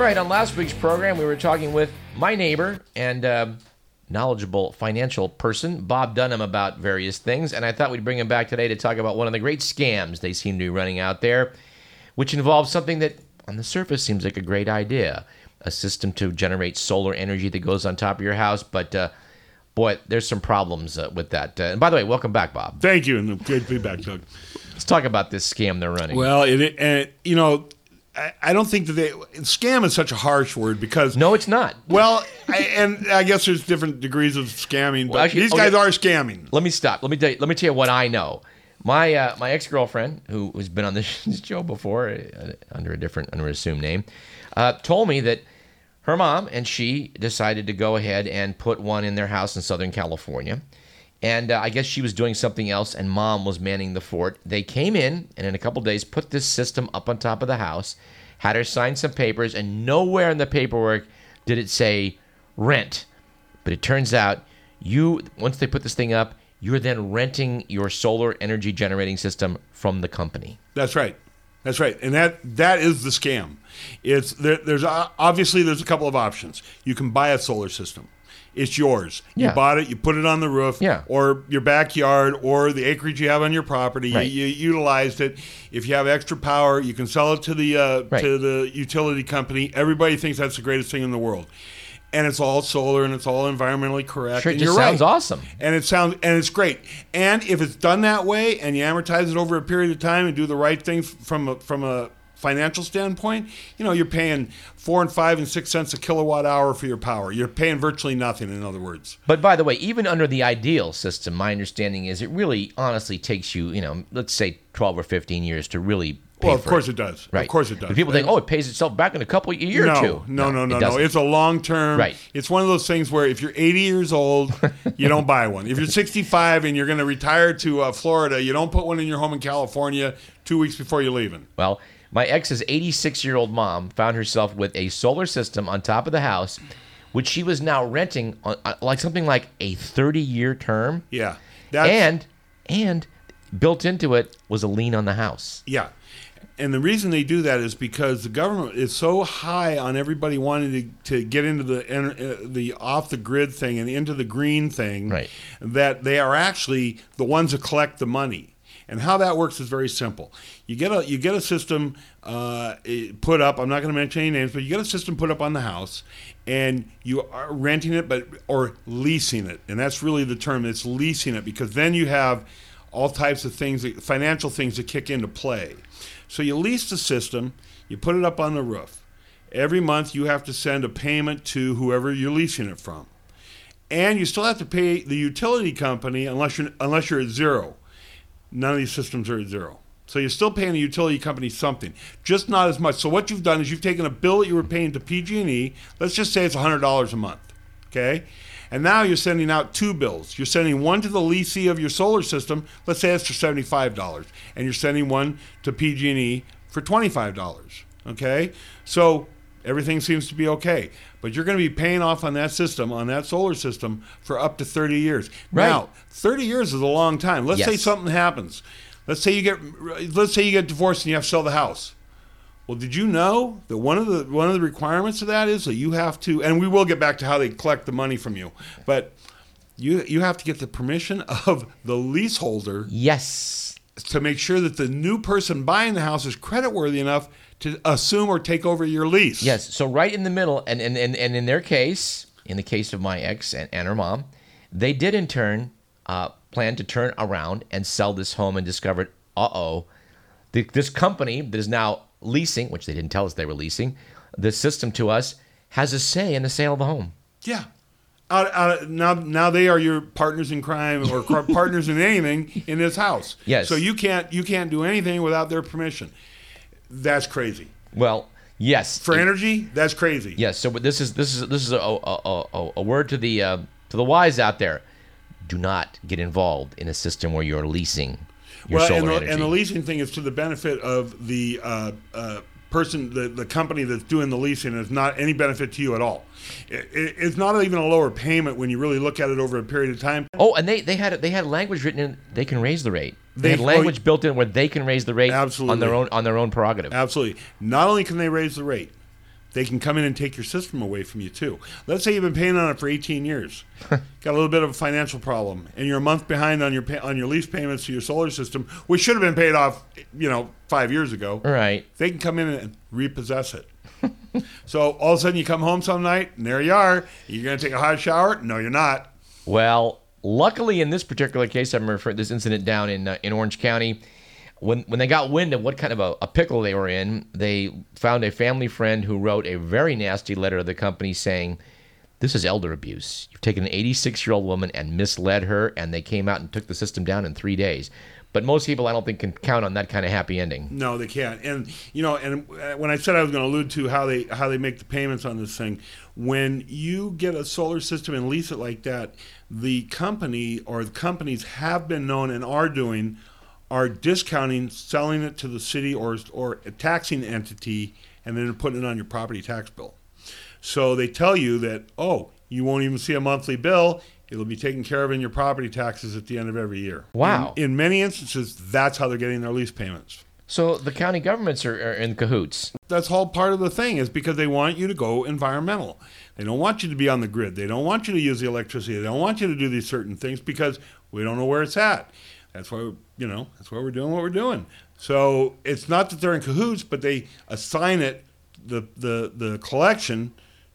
right, on last week's program, we were talking with my neighbor and uh, knowledgeable financial person, Bob Dunham, about various things. And I thought we'd bring him back today to talk about one of the great scams they seem to be running out there, which involves something that on the surface seems like a great idea a system to generate solar energy that goes on top of your house. But uh, boy, there's some problems uh, with that. Uh, and by the way, welcome back, Bob. Thank you, and good to be back, Doug. Let's talk about this scam they're running. Well, it, and you know, I, I don't think that they scam is such a harsh word because no, it's not. Well, I, and I guess there's different degrees of scamming, but actually- these guys okay. are scamming. Let me stop. Let me tell you, let me tell you what I know. My uh, my ex girlfriend, who has been on this show before uh, under a different under an assumed name, uh, told me that her mom and she decided to go ahead and put one in their house in Southern California. And uh, I guess she was doing something else, and mom was manning the fort. They came in, and in a couple days, put this system up on top of the house, had her sign some papers, and nowhere in the paperwork did it say rent. But it turns out you once they put this thing up, you're then renting your solar energy generating system from the company. That's right. That's right, and that that is the scam. It's there, there's obviously there's a couple of options. You can buy a solar system. It's yours. You bought it. You put it on the roof, Yeah. or your backyard, or the acreage you have on your property. Right. You, you utilized it. If you have extra power, you can sell it to the uh, Right. to the utility company. Everybody thinks that's the greatest thing in the world, and it's all solar and it's all environmentally correct. Sure, it and just sounds right awesome. and it sounds and it's great. And if it's done that way, and you amortize it over a period of time and do the right thing from a, from a financial standpoint, you know you're paying four and five and six cents a kilowatt hour for your power. You're paying virtually nothing. In other words, But by the way, even under the ideal system, my understanding is it really honestly takes you, you know, let's say 12 or 15 years to really pay well, of course it. it does. Right. Of course it does. But people think, oh, it pays itself back in a couple a year no, or two. No, no, no, it no. It's a long term. Right. It's one of those things where if you're 80 years old, you don't buy one. If you're 65 and you're going to retire to uh, Florida, you don't put one in your home in California two weeks before you're leaving. Well, my ex's 86 year old mom found herself with a solar system on top of the house, which she was now renting on, uh, like something like a 30 year term. Yeah. That's, and and built into it was a lien on the house. Yeah. And the reason they do that is because the government is so high on everybody wanting to, to get into the uh, the off the grid thing and into the green thing Right. that they are actually the ones that collect the money. And how that works is very simple. You get a you get a system uh, put up. I'm not going to mention any names, but you get a system put up on the house, and you are renting it, but or leasing it, and that's really the term. It's leasing it because then you have all types of things, financial things that kick into play. So you lease the system, you put it up on the roof. Every month you have to send a payment to whoever you're leasing it from and you still have to pay the utility company unless you're unless you're at zero. None of these systems are at zero. So you're still paying the utility company something, just not as much. So what you've done is you've taken a bill that you were paying to PG&E. Let's just say it's $100 a month, okay? And now you're sending out two bills. You're sending one to the leasee of your solar system. Let's say it's for $75, and you're sending one to PG&E for $25. Okay, so everything seems to be okay. But you're going to be paying off on that system, on that solar system, for up to 30 years. Right. Now, 30 years is a long time. Let's say something happens. Let's say you get let's say you get divorced and you have to sell the house. Well, did you know that one of the one of the requirements of that is that you have to and we will get back to how they collect the money from you. But you you have to get the permission of the leaseholder Yes. To make sure that the new person buying the house is creditworthy enough to assume or take over your lease. Yes. So right in the middle, and and, and, and in their case, in the case of my ex and, and her mom, they did in turn uh, plan to turn around and sell this home and discovered, uh oh, this company that is now leasing, which they didn't tell us they were leasing, the system to us has a say in the sale of the home. Yeah. Out, out, now, now they are your partners in crime or partners in anything in this house. Yes. So you can't you can't do anything without their permission. That's crazy. Well, yes. For energy, that's crazy. Yes. So, but this is this is this is a a, a, a- a word to the uh, to the wise out there. Do not get involved in a system where you're leasing your well, solar and the, energy. and the leasing thing is to the benefit of the uh, uh, person, the, the company that's doing the leasing. Is not any benefit to you at all. It, it, it's not even a lower payment when you really look at it over a period of time. oh, and they they had they had language written in. They can raise the rate. They, They- had language built in where they can raise the rate on their own on their own prerogative. Absolutely. Not only can they raise the rate, they can come in and take your system away from you too. Let's say you've been paying on it for 18 years, got a little bit of a financial problem, and you're a month behind on your pay- on your lease payments to your solar system, which should have been paid off, you know, five years ago. Right. They can come in and repossess it. so all of a sudden you come home some night and there you are. You're going to take a hot shower? No, you're not. Well, luckily in this particular case, I'm referring this incident down in uh, in Orange County. When when they got wind of what kind of a, a pickle they were in, they found a family friend who wrote a very nasty letter to the company saying, "This is elder abuse. You've taken an 86 year old woman and misled her, and they came out and took the system down in three days." But most people, I don't think, can count on that kind of happy ending. No, they can't. And you know, and uh, when I said I was going to allude to how they how they make the payments on this thing, when you get a solar system and lease it like that, the company or the companies have been known and are doing are discounting selling it to the city or or a taxing entity and then putting it on your property tax bill. So they tell you that oh, you won't even see a monthly bill. It'll be taken care of in your property taxes at the end of every year. Wow. In, in many instances, that's how they're getting their lease payments. So the county governments are, are in cahoots. That's all part of the thing is because they want you to go environmental. They don't want you to be on the grid. They don't want you to use the electricity. They don't want you to do these certain things because we don't know where it's at. That's why you know that's why we're doing what we're doing. So it's not that they're in cahoots, but they assign it the the the collection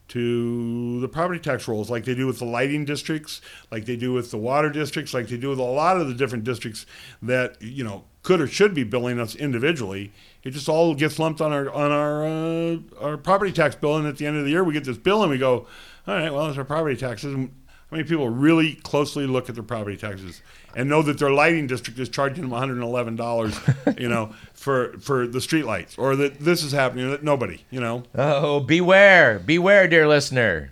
to the property tax rolls, like they do with the lighting districts, like they do with the water districts, like they do with a lot of the different districts that you know could or should be billing us individually. It just all gets lumped on our on our uh, our property tax bill, and at the end of the year, we get this bill, and we go, all right, well, it's our property taxes. And how many people really closely look at their property taxes and know that their lighting district is charging them 111 dollars, you know, for for the street lights, or that this is happening? That nobody, you know. Oh, beware, beware, dear listener.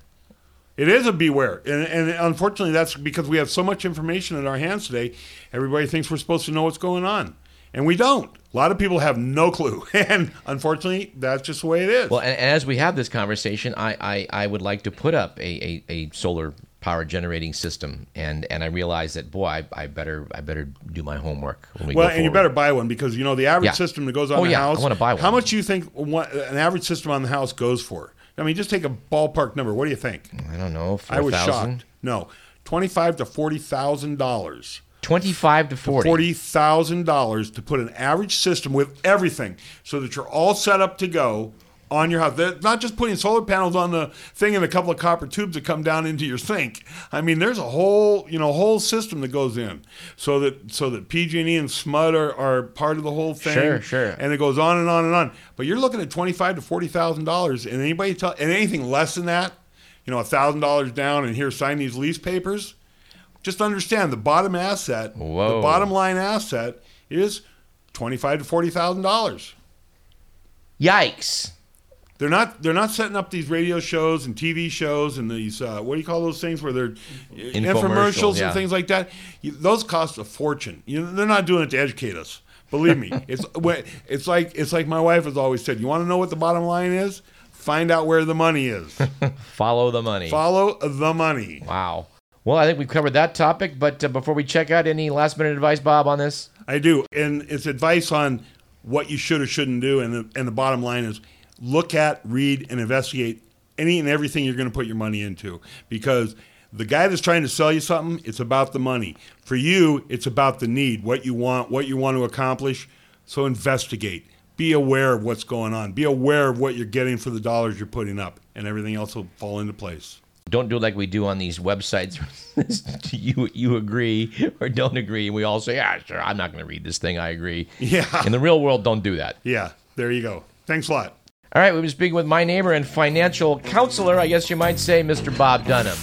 It is a beware, and, and unfortunately, that's because we have so much information in our hands today. Everybody thinks we're supposed to know what's going on, and we don't. A lot of people have no clue, and unfortunately, that's just the way it is. Well, and, and as we have this conversation, I, I, I would like to put up a, a, a solar power generating system, and, and I realized that boy, I, I better I better do my homework when we well, and you better buy one because you know the average Yeah. system that goes on Oh, the yeah, I house. wanna buy one How much do you think one, an average system on the house goes for? I mean, just take a ballpark number. What do you think? I don't know, four I was thousand, shocked. No, twenty-five to forty thousand dollars. twenty-five to forty. forty thousand dollars to put an average system with everything, so that you're all set up to go on your house. They're not just putting solar panels on the thing and a couple of copper tubes that come down into your sink. I mean, there's a whole you know whole system that goes in, so that so that PG&E and SMUD are, are part of the whole thing. Sure, sure. And it goes on and on and on. But you're looking at twenty five to forty thousand dollars, and anybody tell and anything less than that, you know, thousand dollars down, and here sign these lease papers just understand the bottom asset, Whoa. the bottom line asset is twenty-five to forty thousand dollars. Yikes! They're not they're not setting up these radio shows and TV shows and these uh, what do you call those things where they're infomercials yeah. and things like that. You, those cost a fortune. You know, they're not doing it to educate us. Believe me, it's it's like it's like my wife has always said. You want to know what the bottom line is? Find out where the money is. Follow the money. Follow the money. wow. Well, I think we've covered that topic. But uh, before we check out, any last minute advice, Bob, on this? I do, and it's advice on what you should or shouldn't do. And the, and the bottom line is, look at, read, and investigate any and everything you're going to put your money into, because the guy that's trying to sell you something, it's about the money. For you, it's about the need, what you want, what you want to accomplish. So investigate. Be aware of what's going on. Be aware of what you're getting for the dollars you're putting up, and everything else will fall into place. Don't do like we do on these websites. you you agree or don't agree, and we all say, "Yeah, sure, I'm not going to read this thing. I agree." Yeah. In the real world, don't do that. Yeah, there you go. Thanks a lot. All right, we've been speaking with my neighbor and financial counselor, I guess you might say, Mr. Bob Dunham.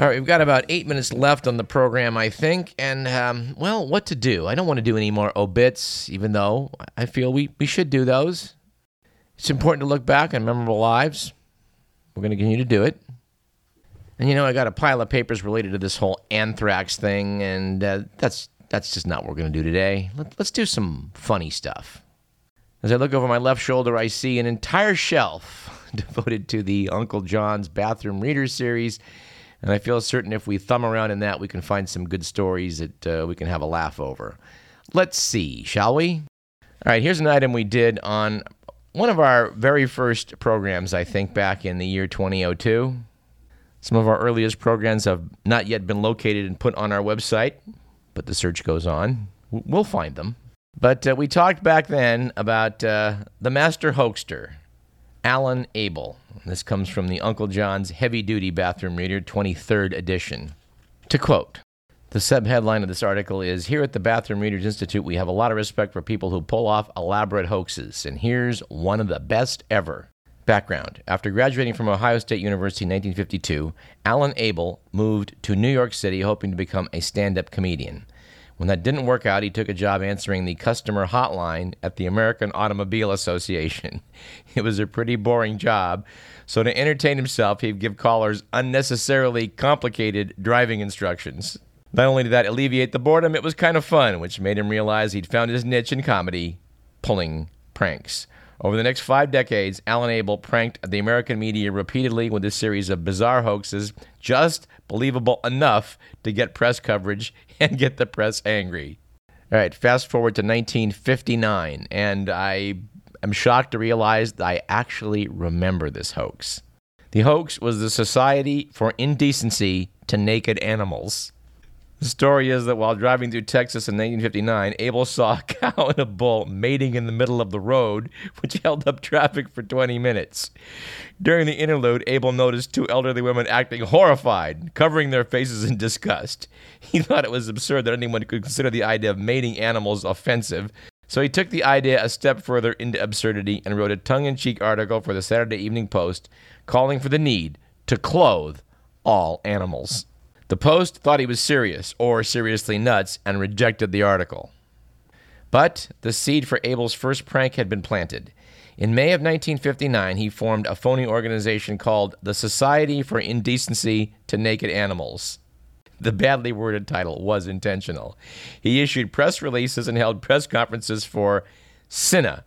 All right, we've got about eight minutes left on the program, I think. And, um, well, what to do? I don't want to do any more obits, even though I feel we, we should do those. It's important to look back on memorable lives. We're going to continue to do it. And you know, I got a pile of papers related to this whole anthrax thing, and uh, that's that's just not what we're going to do today. Let, let's do some funny stuff. As I look over my left shoulder, I see an entire shelf devoted to the Uncle John's Bathroom Reader series. And I feel certain if we thumb around in that, we can find some good stories that uh, we can have a laugh over. Let's see, shall we? All right, here's an item we did on one of our very first programs, I think, back in the year 2002. Some of our earliest programs have not yet been located and put on our website, but the search goes on. We'll find them. But uh, we talked back then about uh, the master hoaxer, Alan Abel. This comes from the Uncle John's Heavy Duty Bathroom Reader, 23rd edition. To quote, the subheadline of this article is Here at the Bathroom Readers Institute, we have a lot of respect for people who pull off elaborate hoaxes, and here's one of the best ever. Background After graduating from Ohio State University in 1952, Alan Abel moved to New York City hoping to become a stand up comedian. When that didn't work out, he took a job answering the customer hotline at the American Automobile Association. It was a pretty boring job, so to entertain himself, he'd give callers unnecessarily complicated driving instructions. Not only did that alleviate the boredom, it was kind of fun, which made him realize he'd found his niche in comedy pulling pranks. Over the next five decades, Alan Abel pranked the American media repeatedly with a series of bizarre hoaxes, just believable enough to get press coverage and get the press angry. All right, fast forward to 1959, and I am shocked to realize I actually remember this hoax. The hoax was the Society for Indecency to Naked Animals. The story is that while driving through Texas in 1959, Abel saw a cow and a bull mating in the middle of the road, which held up traffic for 20 minutes. During the interlude, Abel noticed two elderly women acting horrified, covering their faces in disgust. He thought it was absurd that anyone could consider the idea of mating animals offensive, so he took the idea a step further into absurdity and wrote a tongue in cheek article for the Saturday Evening Post calling for the need to clothe all animals. The Post thought he was serious or seriously nuts and rejected the article. But the seed for Abel's first prank had been planted. In May of 1959, he formed a phony organization called the Society for Indecency to Naked Animals. The badly worded title was intentional. He issued press releases and held press conferences for SINA,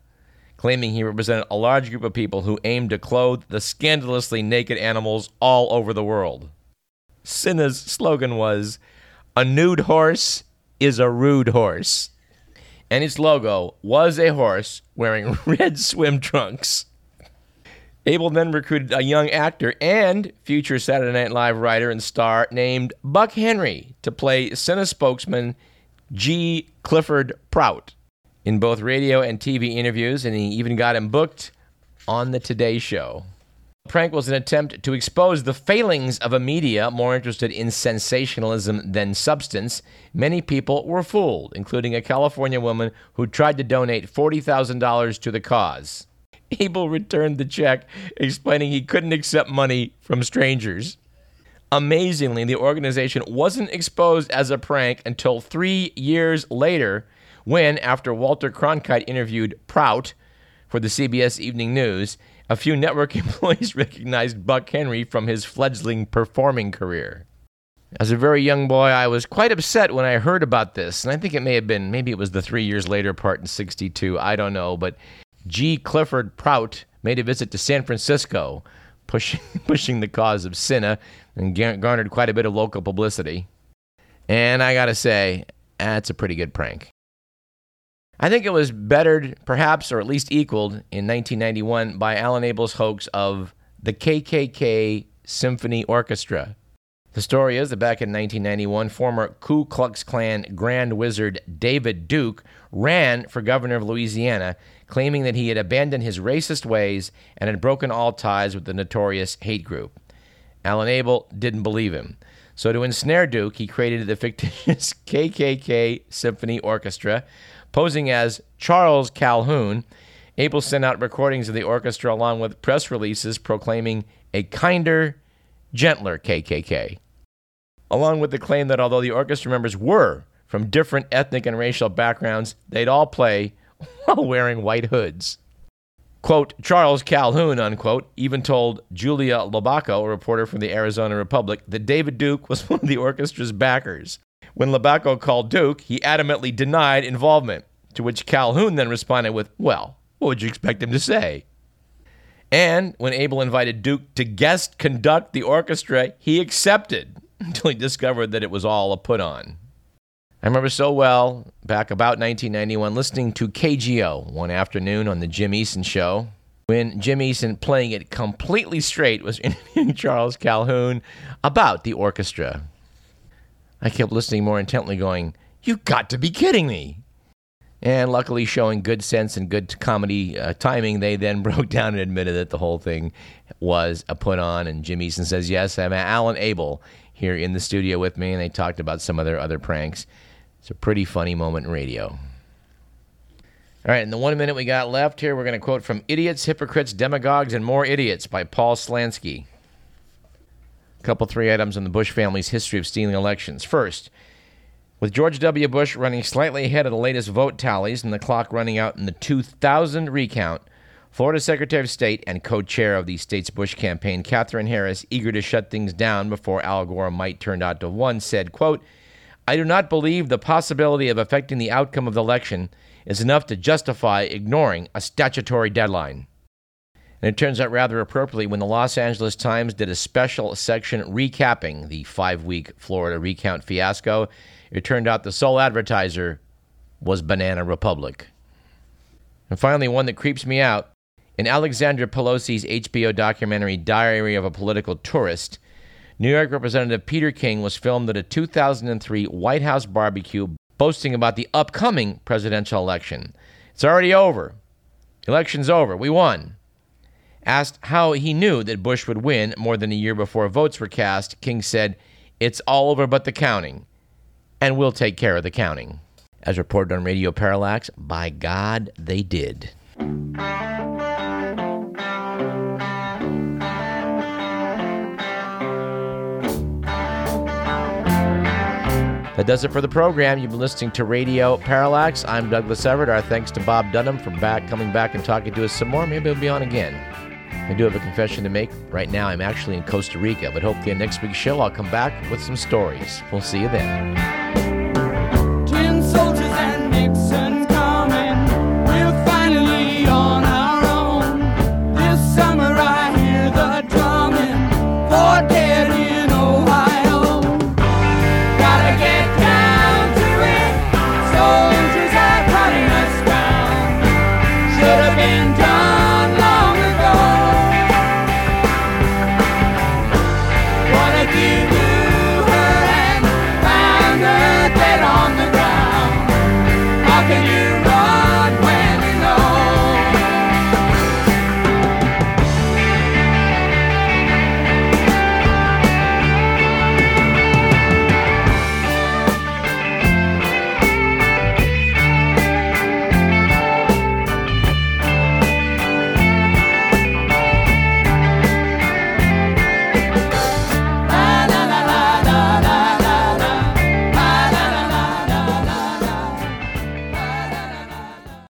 claiming he represented a large group of people who aimed to clothe the scandalously naked animals all over the world. SINA's slogan was A nude horse is a rude horse. And its logo was a horse wearing red swim trunks. Abel then recruited a young actor and future Saturday Night Live writer and star named Buck Henry to play SINA spokesman G. Clifford Prout in both radio and TV interviews, and he even got him booked on The Today Show prank was an attempt to expose the failings of a media more interested in sensationalism than substance. Many people were fooled, including a California woman who tried to donate $40,000 to the cause. Abel returned the check, explaining he couldn't accept money from strangers. Amazingly, the organization wasn't exposed as a prank until three years later, when, after Walter Cronkite interviewed Prout for the CBS Evening News, a few network employees recognized Buck Henry from his fledgling performing career. As a very young boy, I was quite upset when I heard about this, and I think it may have been, maybe it was the three years later part in 62, I don't know, but G. Clifford Prout made a visit to San Francisco, pushing, pushing the cause of SINA, and garnered quite a bit of local publicity. And I gotta say, that's a pretty good prank. I think it was bettered, perhaps, or at least equaled in 1991 by Alan Abel's hoax of the KKK Symphony Orchestra. The story is that back in 1991, former Ku Klux Klan Grand Wizard David Duke ran for governor of Louisiana, claiming that he had abandoned his racist ways and had broken all ties with the notorious hate group. Alan Abel didn't believe him. So, to ensnare Duke, he created the fictitious KKK Symphony Orchestra, Posing as Charles Calhoun, Abel sent out recordings of the orchestra along with press releases proclaiming a kinder, gentler KKK. Along with the claim that although the orchestra members were from different ethnic and racial backgrounds, they'd all play while wearing white hoods. Quote, Charles Calhoun, unquote, even told Julia Lobaco, a reporter from the Arizona Republic, that David Duke was one of the orchestra's backers. When Lobaco called Duke, he adamantly denied involvement, to which Calhoun then responded with, Well, what would you expect him to say? And when Abel invited Duke to guest conduct the orchestra, he accepted until he discovered that it was all a put on. I remember so well back about 1991 listening to KGO one afternoon on the Jim Eason show when Jim Eason, playing it completely straight, was interviewing Charles Calhoun about the orchestra. I kept listening more intently, going, You got to be kidding me. And luckily, showing good sense and good comedy uh, timing, they then broke down and admitted that the whole thing was a put on. And Jim Eason says, Yes, I'm Alan Abel here in the studio with me. And they talked about some of their other pranks. It's a pretty funny moment in radio. All right, in the one minute we got left here, we're going to quote from Idiots, Hypocrites, Demagogues, and More Idiots by Paul Slansky. Couple, three items on the Bush family's history of stealing elections. First, with George W. Bush running slightly ahead of the latest vote tallies and the clock running out in the 2000 recount, Florida Secretary of State and co chair of the state's Bush campaign, Katherine Harris, eager to shut things down before Al Gore might turn out to one, said, quote, I do not believe the possibility of affecting the outcome of the election is enough to justify ignoring a statutory deadline. And it turns out rather appropriately when the Los Angeles Times did a special section recapping the five week Florida recount fiasco, it turned out the sole advertiser was Banana Republic. And finally, one that creeps me out. In Alexandra Pelosi's HBO documentary Diary of a Political Tourist, New York Representative Peter King was filmed at a 2003 White House barbecue boasting about the upcoming presidential election. It's already over. Election's over. We won. Asked how he knew that Bush would win more than a year before votes were cast, King said, It's all over but the counting, and we'll take care of the counting. As reported on Radio Parallax, by God, they did. That does it for the program. You've been listening to Radio Parallax. I'm Douglas Everett. Our thanks to Bob Dunham for back coming back and talking to us some more. Maybe he'll be on again. I do have a confession to make. Right now, I'm actually in Costa Rica, but hopefully, in next week's show, I'll come back with some stories. We'll see you then.